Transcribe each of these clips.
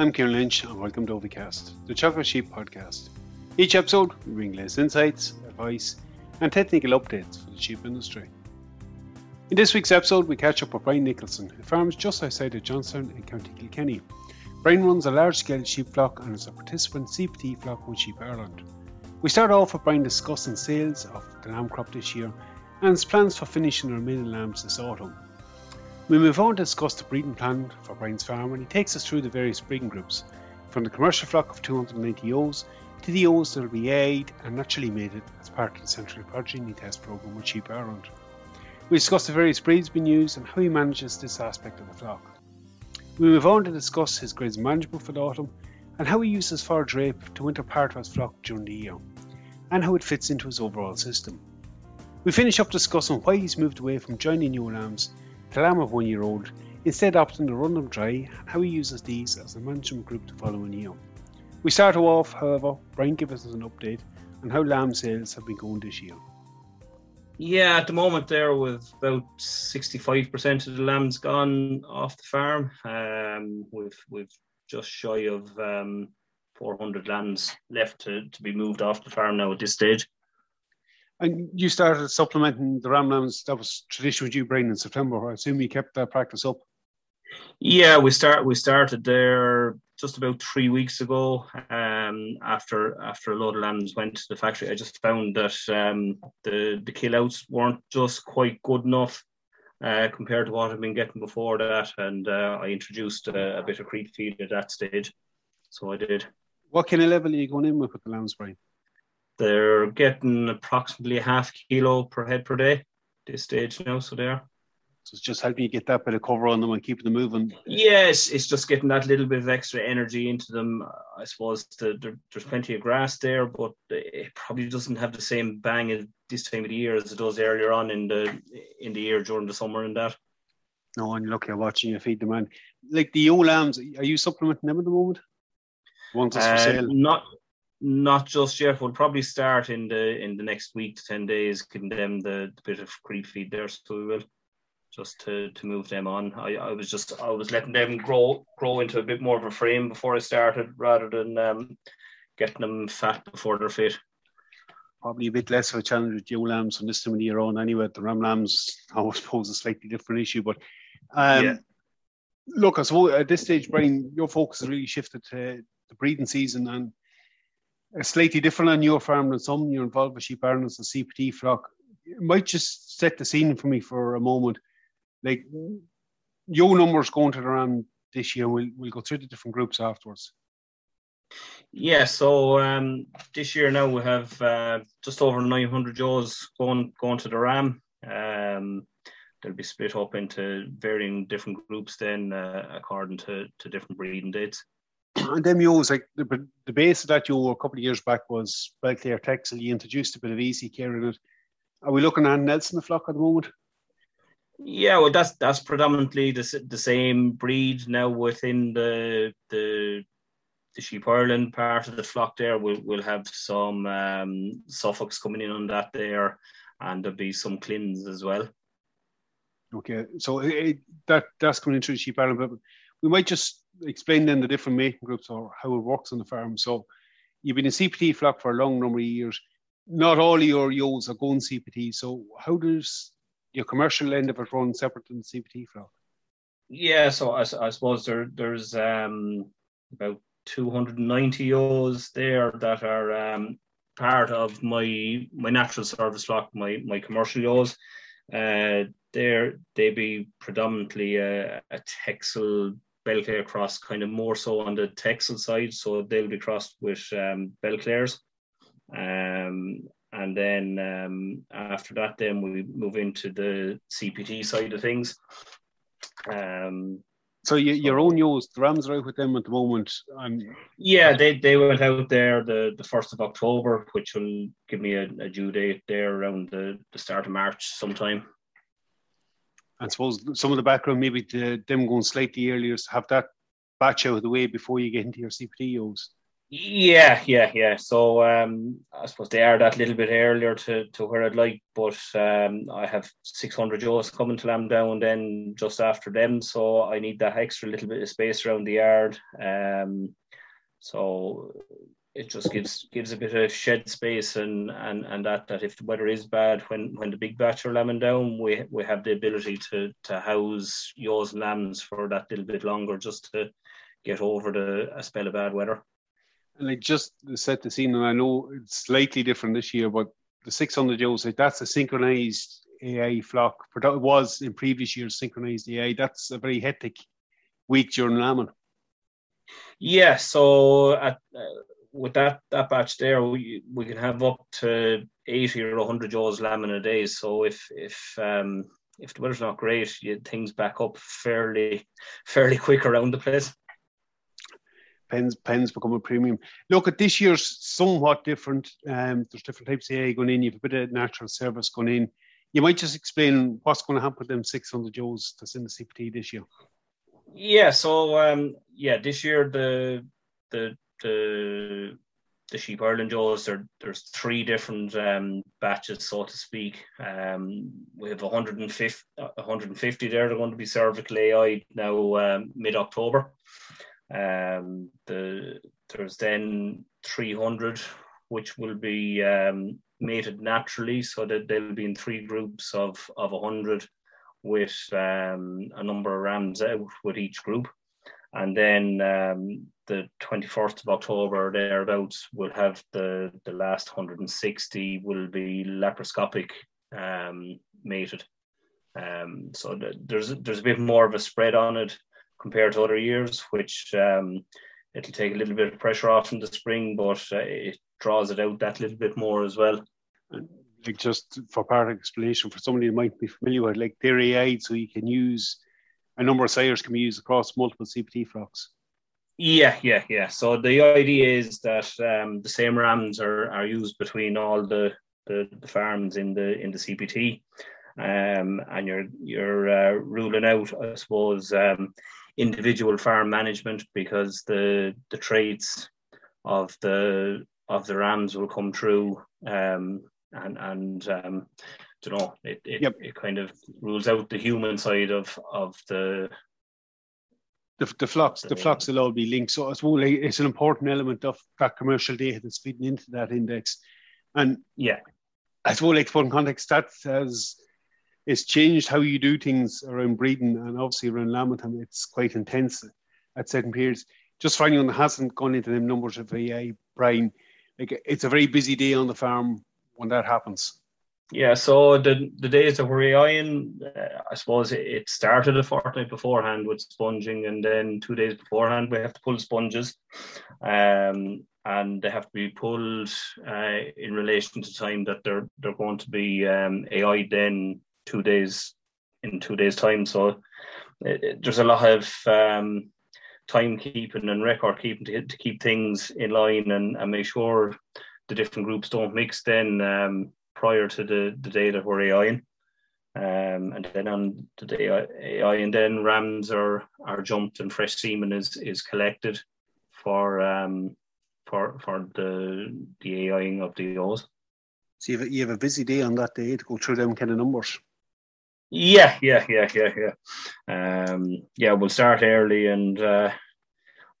I'm Kieran Lynch, and welcome to Ovicast, the Teagasc Sheep podcast. Each episode, we bring latest insights, advice, and technical updates for the sheep industry. In this week's episode, we catch up with Brian Nicholson, who farms just outside of Johnstown in County Kilkenny. Brian runs a large scale sheep flock and is a participant CPT flock with Sheep Ireland. We start off with Brian discussing sales of the lamb crop this year and his plans for finishing the remaining lambs this autumn. We move on to discuss the breeding plan for Brian's farm and he takes us through the various breeding groups, from the commercial flock of 290 ewes to the ewes that will be aged and naturally mated as part of the Central Progeny Test Programme with Sheep Ireland. We discuss the various breeds being used and how he manages this aspect of the flock. We move on to discuss his grids management for the autumn and how he uses forage rape to winter part of his flock during the year, and how it fits into his overall system. We finish up discussing why he's moved away from joining new lambs to of one year old, instead opting to run them dry and how he uses these as a management group the following year. We start off, however, Brian gives us an update on how lamb sales have been going this year. Yeah, at the moment there with about sixty-five percent of the lambs gone off the farm. Um, we've we've just shy of um, four hundred lambs left to, to be moved off the farm now at this stage. And you started supplementing the ram lambs. That was tradition with you, Brian, in September. I assume you kept that practice up. Yeah, we start we started there just about three weeks ago. Um, after after a load of lambs went to the factory, I just found that um, the the kill outs weren't just quite good enough uh, compared to what I've been getting before that, and uh, I introduced a, a, bit of creep feed at that stage. So I did. What kind of level are you going in with with the lambs, Brian? They're getting approximately a half kilo per head per day this stage now, so they are. So it's just helping you get that bit of cover on them and keeping them moving. Yes, it's just getting that little bit of extra energy into them. I suppose the, the, there's plenty of grass there, but it probably doesn't have the same bang at this time of the year as it does earlier on in the in the year during the summer and that. No, and look, you're watching you feed them, man. Like the old lambs, are you supplementing them at the moment? Ones uh, for sale? Not not just yet. We'll probably start in the in the next week to ten days, Condemn the, the bit of creep feed there. So we will just to to move them on. I, I was just I was letting them grow grow into a bit more of a frame before I started, rather than um, getting them fat before they're fit. Probably a bit less of a challenge with ewe lambs on this time of year on. Anyway, the ram lambs, I suppose, a slightly different issue. But um, yeah. look, I suppose at this stage, Brian, your focus has really shifted to the breeding season and slightly different on your farm than some. You're involved with sheep Ireland, and CPT flock. It might just set the scene for me for a moment. Like your numbers going to the ram this year, we'll, we'll go through the different groups afterwards. Yeah, so um, this year now we have uh, just over 900 jaws going going to the ram. Um, they'll be split up into varying different groups then uh, according to, to different breeding dates and then you always like the, the base of that ewe a couple of years back was Belclare Texel. You introduced a bit of easy care in it. Are we looking at Nelson the flock at the moment? Yeah, well, that's that's predominantly the, the same breed now within the the the sheep Ireland part of the flock. There, we'll we'll have some um, Suffolks coming in on that there, and there'll be some Lleyns as well. Okay, so it, that that's coming into the sheep Ireland, but we might just explain then the different mating groups or how it works on the farm. So you've been in CPT flock for a long number of years. Not all your ewes are going CPT. So how does your commercial end of it run separate than the CPT flock? Yeah, so I, I suppose there there's um, about 290 ewes there that are um, part of my my natural service flock, my my commercial ewes. Uh, there they be predominantly a, a Texel Belclare cross kind of more so on the Texel side, so they'll be crossed with um, Belclares. Um, and then um, after that, then we move into the CPT side of things. Um, so you, your own ewes, the Rams are out with them at the moment. And yeah, they, they went out there the, the first of October, which will give me a, a due date there around the, the start of March sometime. I suppose some of the background, maybe to them going slightly earlier, have that batch out of the way before you get into your CPT ewes. Yeah, yeah, yeah. So um, I suppose they are that little bit earlier to, to where I'd like, but um, I have 600 Joes coming to Lambdown then just after them, so I need that extra little bit of space around the yard. Um, so it just gives gives a bit of shed space and and and that that if the weather is bad when when the big batch are lambing down we we have the ability to to house yours lambs for that little bit longer just to get over the a spell of bad weather. And like just set the scene and i know it's slightly different this year but the 600 Joes like that's a synchronized AI flock. It was in previous years synchronized AI that's a very hectic week during lambing. Yeah so at uh, with that that batch there, we we can have up to eighty or hundred jaws lamb in a day. So if if um, if the weather's not great, you things back up fairly fairly quick around the place. Pens pens become a premium. Look at this year's somewhat different. Um, there's different types of AI going in. You've a bit of natural service going in. You might just explain what's going to happen with them 600 Joes that's in the CPT this year. Yeah, so um, yeah, this year the the the the sheep Ireland there, there's three different um, batches, so to speak. Um, we have 150, 150 there. They're going to be cervical AI now um, mid October. Um, the there's then 300, which will be um, mated naturally, so that they'll be in three groups of of 100, with um, a number of rams out with each group. And then um, the 21st of October, thereabouts, we'll have the, the last 160 will be laparoscopic um, mated. Um, so the, there's there's a bit more of a spread on it compared to other years, which um, it'll take a little bit of pressure off in the spring, but uh, it draws it out that little bit more as well. Like just for part explanation for somebody who might be familiar with, like they're AI, so you can use a number of sires can be used across multiple CPT flocks. Yeah, yeah, yeah. So the idea is that um, the same rams are, are used between all the, the, the farms in the in the CPT, um, and you're you're uh, ruling out, I suppose, um, individual farm management because the the traits of the of the rams will come through, um, and and um, you know, it it, yep. it kind of rules out the human side of of the the, the flocks, the, flocks will all be linked. So I suppose it's an important element of that commercial data that's feeding into that index. And yeah, I suppose like to put in context, that has it's changed how you do things around breeding and obviously around lambing. It's quite intense at certain periods. Just for anyone that hasn't gone into them numbers of AI, Brian, like it's a very busy day on the farm when that happens. Yeah, so the the days that we're AIing, uh, I suppose it, it, started a fortnight beforehand with sponging, and then two days beforehand we have to pull sponges, um, and they have to be pulled uh, in relation to time that they're they're going to be um, AI then two days in two days time. So it, it, there's a lot of um, timekeeping and record keeping to, to keep things in line and, and make sure the different groups don't mix. Then um, prior to the, the day that we're AIing. Um, and then on the day AI, and then rams are are jumped and fresh semen is is collected for um for for the the AIing of the O's. So you have, a, you have a busy day on that day to go through them kind of numbers. Yeah, yeah, yeah, yeah, yeah. Um, yeah, we'll start early and uh,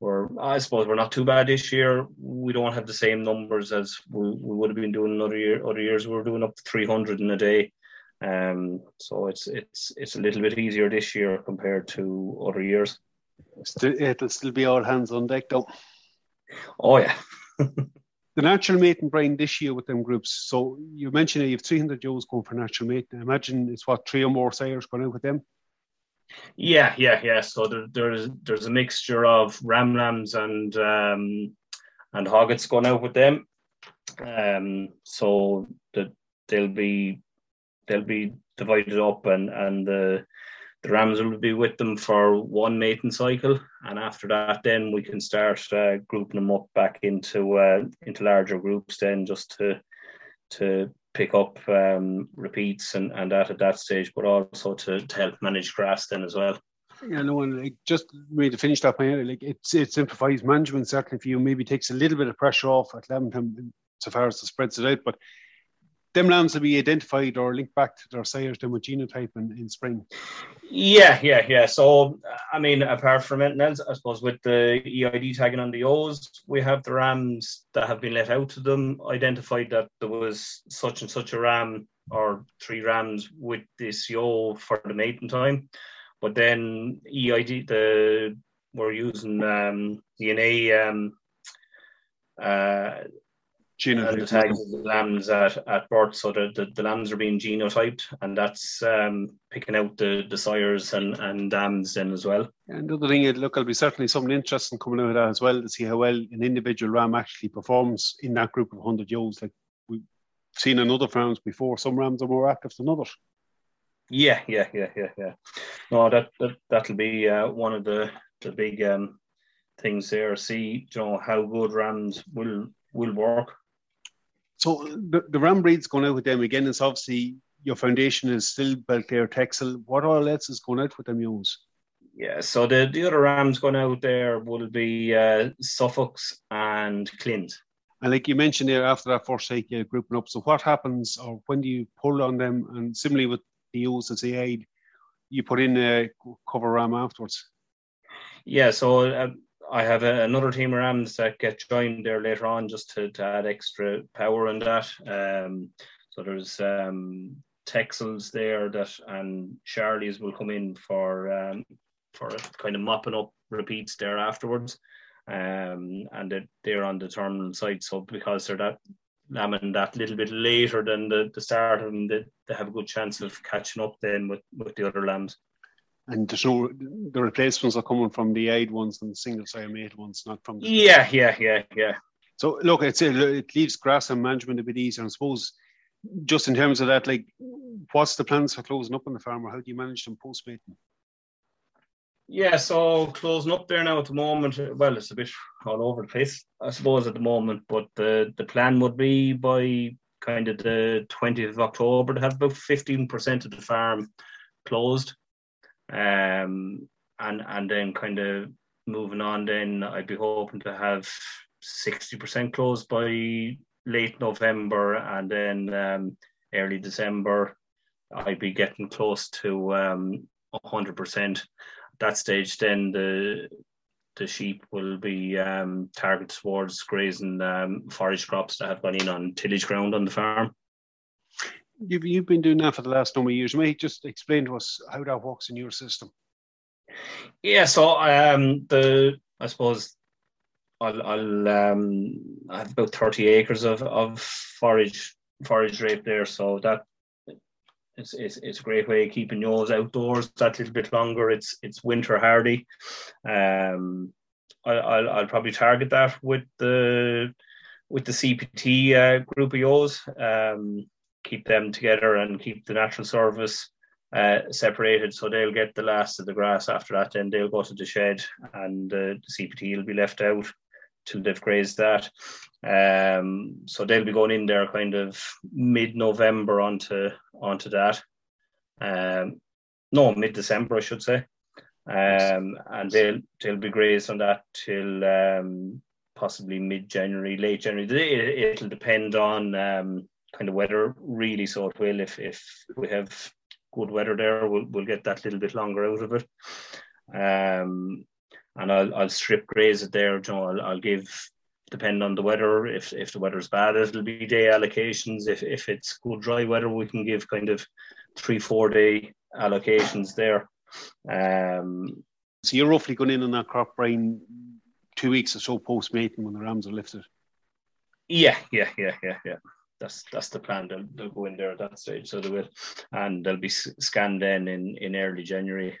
we're I suppose we're not too bad this year. We don't have the same numbers as we, we would have been doing another year. Other years we were doing up to three hundred in a day. Um, so it's it's it's a little bit easier this year compared to other years. Still, it'll still be all hands on deck though. Oh yeah. the natural mating Brian this year with them groups. So you mentioned you have 300 Joes going for natural mating. I imagine it's what three or more sires going out with them. Yeah, yeah, yeah. So there, there's there's a mixture of ram lambs and um, and hoggets going out with them. Um, so that they'll be they'll be divided up, and and the the rams will be with them for one mating cycle, and after that, then we can start uh, grouping them up back into uh, into larger groups. Then just to to pick up um, repeats and, and that at that stage, but also to, to help manage grass then as well. Yeah, no, and like just maybe to finish that point, like it's it simplifies management certainly for you. Maybe takes a little bit of pressure off at Leamington so far as the spreads it out, but them lambs will be identified or linked back to their sires them with genotype in, in spring. Yeah, yeah, yeah. So I mean, apart from anything else, I suppose with the EID tagging on the O's, we have the rams that have been let out to them identified that there was such and such a ram or three rams with this yo for the mating time. But then EID, the we're using um, DNA um, uh, Genotype. the tags of the lambs at, at birth, so the, the, the lambs are being genotyped, and that's um, picking out the, the sires and, and dams then as well. And the other thing, look, there'll be certainly something interesting coming out of that as well to see how well an individual ram actually performs in that group of 100 ewes. Like we've seen in other farms before, some rams are more active than others. Yeah, yeah, yeah, yeah, yeah. No, that, that that'll be uh, one of the the big um, things there. See, you know, how good rams will will work. So the, the ram breed's going out with them again. It's obviously your foundation is still Belclare Texel. What all else is going out with them ewes? Yeah, so the, the other rams going out there will be uh, Suffolk's and Clint. And like you mentioned there, after that first cycle, you're grouping up. So what happens, or when do you pull on them? And similarly with the ewes as they aid, you put in a cover ram afterwards. Yeah, so uh, I have a, another team of rams that get joined there later on just to, to add extra power in that. Um, so there's um, Texels there that and Charollais will come in for um, for kind of mopping up repeats there afterwards. Um, and they're, they're on the terminal side. So because they're that lambing that little bit later than the, the start of them, they, they have a good chance of catching up then with, with the other lambs. And there's no the replacements are coming from the aid ones and the single sire mate ones, not from the Yeah, yeah, yeah, yeah. So look, it's it leaves grass and management a bit easier. I suppose just in terms of that, like what's the plans for closing up on the farm or how do you manage them post mating? Yeah, so closing up there now at the moment, well, it's a bit all over the place, I suppose, at the moment. But the the plan would be by kind of the 20th of October to have about 15% of the farm closed. Um, and and then kind of moving on, then I'd be hoping to have 60% closed by late November and then um, early December. I'd be getting close to um, 100% that stage, then the the sheep will be um, targeted towards grazing um, forage crops that have gone in on tillage ground on the farm. You've, you've been doing that for the last number of years. May just explain to us how that works in your system? Yeah, so um, the I suppose I'll, I'll um, I have about thirty acres of, of forage forage rape there, so that it's, it's, it's a great way of keeping yours outdoors that little bit longer. It's it's winter hardy. Um, I, I'll, I'll probably target that with the with the CPT uh, group of yours. Um, keep them together and keep the natural service uh, separated, so they'll get the last of the grass. After that, then they'll go to the shed, and uh, the CPT will be left out till they've grazed that. Um, so they'll be going in there kind of mid-November onto onto that. Um, no, mid-December, I should say. Um, and they'll they'll be grazed on that till um, possibly mid-January, late January. It, will depend on um, kind of weather, really. So it will if if we have good weather there, we'll we'll get that little bit longer out of it. Um, and I'll I'll strip graze it there. You know, I'll, I'll give depending on the weather. If if the weather's bad, it'll be day allocations. If if it's good dry weather, we can give kind of three four day allocations there. Um, so you're roughly going in on that crop, Brian, two weeks or so post mating when the rams are lifted. Yeah, yeah, yeah, yeah, yeah. That's that's the plan. They'll, they'll go in there at that stage, so they will, and they'll be scanned in in, in early January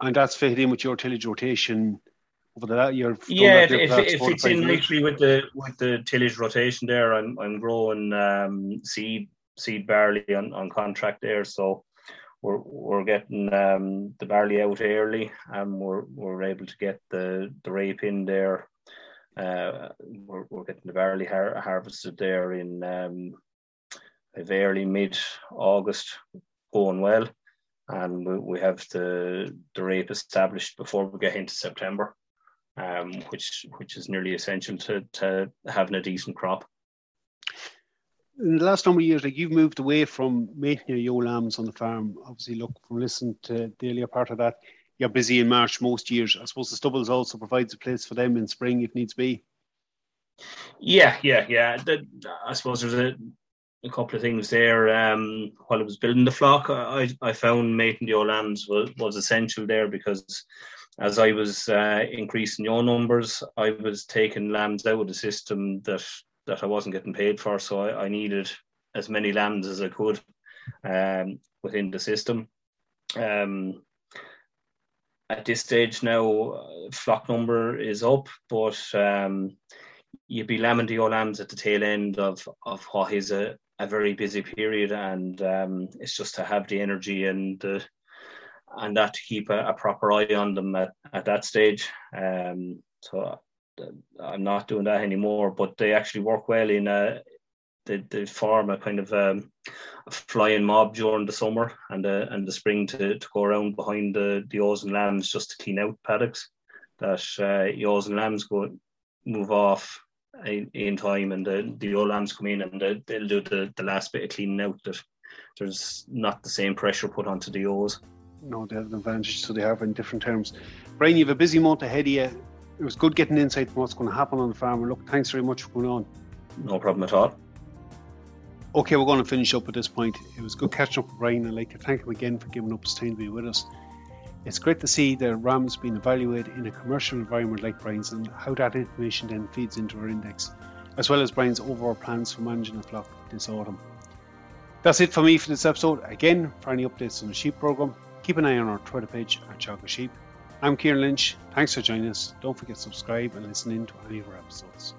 and that's fitted in with your tillage rotation over the year. Yeah, it, it, it fits in nicely with the with the tillage rotation there. I'm I'm growing um, seed seed barley on, on contract there, so we're we're getting um, the barley out early, and we're we're able to get the the rape in there. Uh, we're, we're getting the barley har- harvested there in um, early mid August, going well and we, we have the the rape established before we get into September, um, which which is nearly essential to to having a decent crop. In the last number of years, like you've moved away from making your lambs on the farm. Obviously, look from listening to the earlier part of that, you're busy in March most years. I suppose the stubbles also provides a place for them in spring if needs be. Yeah, yeah, yeah. The, I suppose there's a, a couple of things there. Um, while I was building the flock, I, I found mating the lambs was, was essential there because as I was uh, increasing your numbers, I was taking lambs out of the system that that I wasn't getting paid for. So I, I needed as many lambs as I could um, within the system. Um, at this stage now, flock number is up, but um, you'd be lambing the lambs at the tail end of, of what is a, a very busy period, and um, it's just to have the energy and and that to keep a, a proper eye on them at, at that stage. Um, so uh, I'm not doing that anymore, but they actually work well in a they, they form a kind of um, a flying mob during the summer and the and the spring to, to go around behind the the ewes and lambs just to clean out paddocks that uh, ewes and lambs go move off in, in time and the, the old lambs come in and the, they'll do the, the last bit of cleaning out that there's not the same pressure put onto the ewes. No, they have an advantage, so they have in different terms. Brian, you have a busy month ahead of you. It was good getting insight from what's going to happen on the farm. Look, thanks very much for coming on. No problem at all. Okay, we're going to finish up at this point. It was good catching up with Brian. I'd like to thank him again for giving up his time to be with us. It's great to see the rams being evaluated in a commercial environment like Brian's and how that information then feeds into our index, as well as Brian's overall plans for managing the flock this autumn. That's it for me for this episode. Again, for any updates on the sheep program, keep an eye on our Twitter page at Teagasc Sheep. I'm Kieran Lynch. Thanks for joining us. Don't forget to subscribe and listen in to any of our episodes.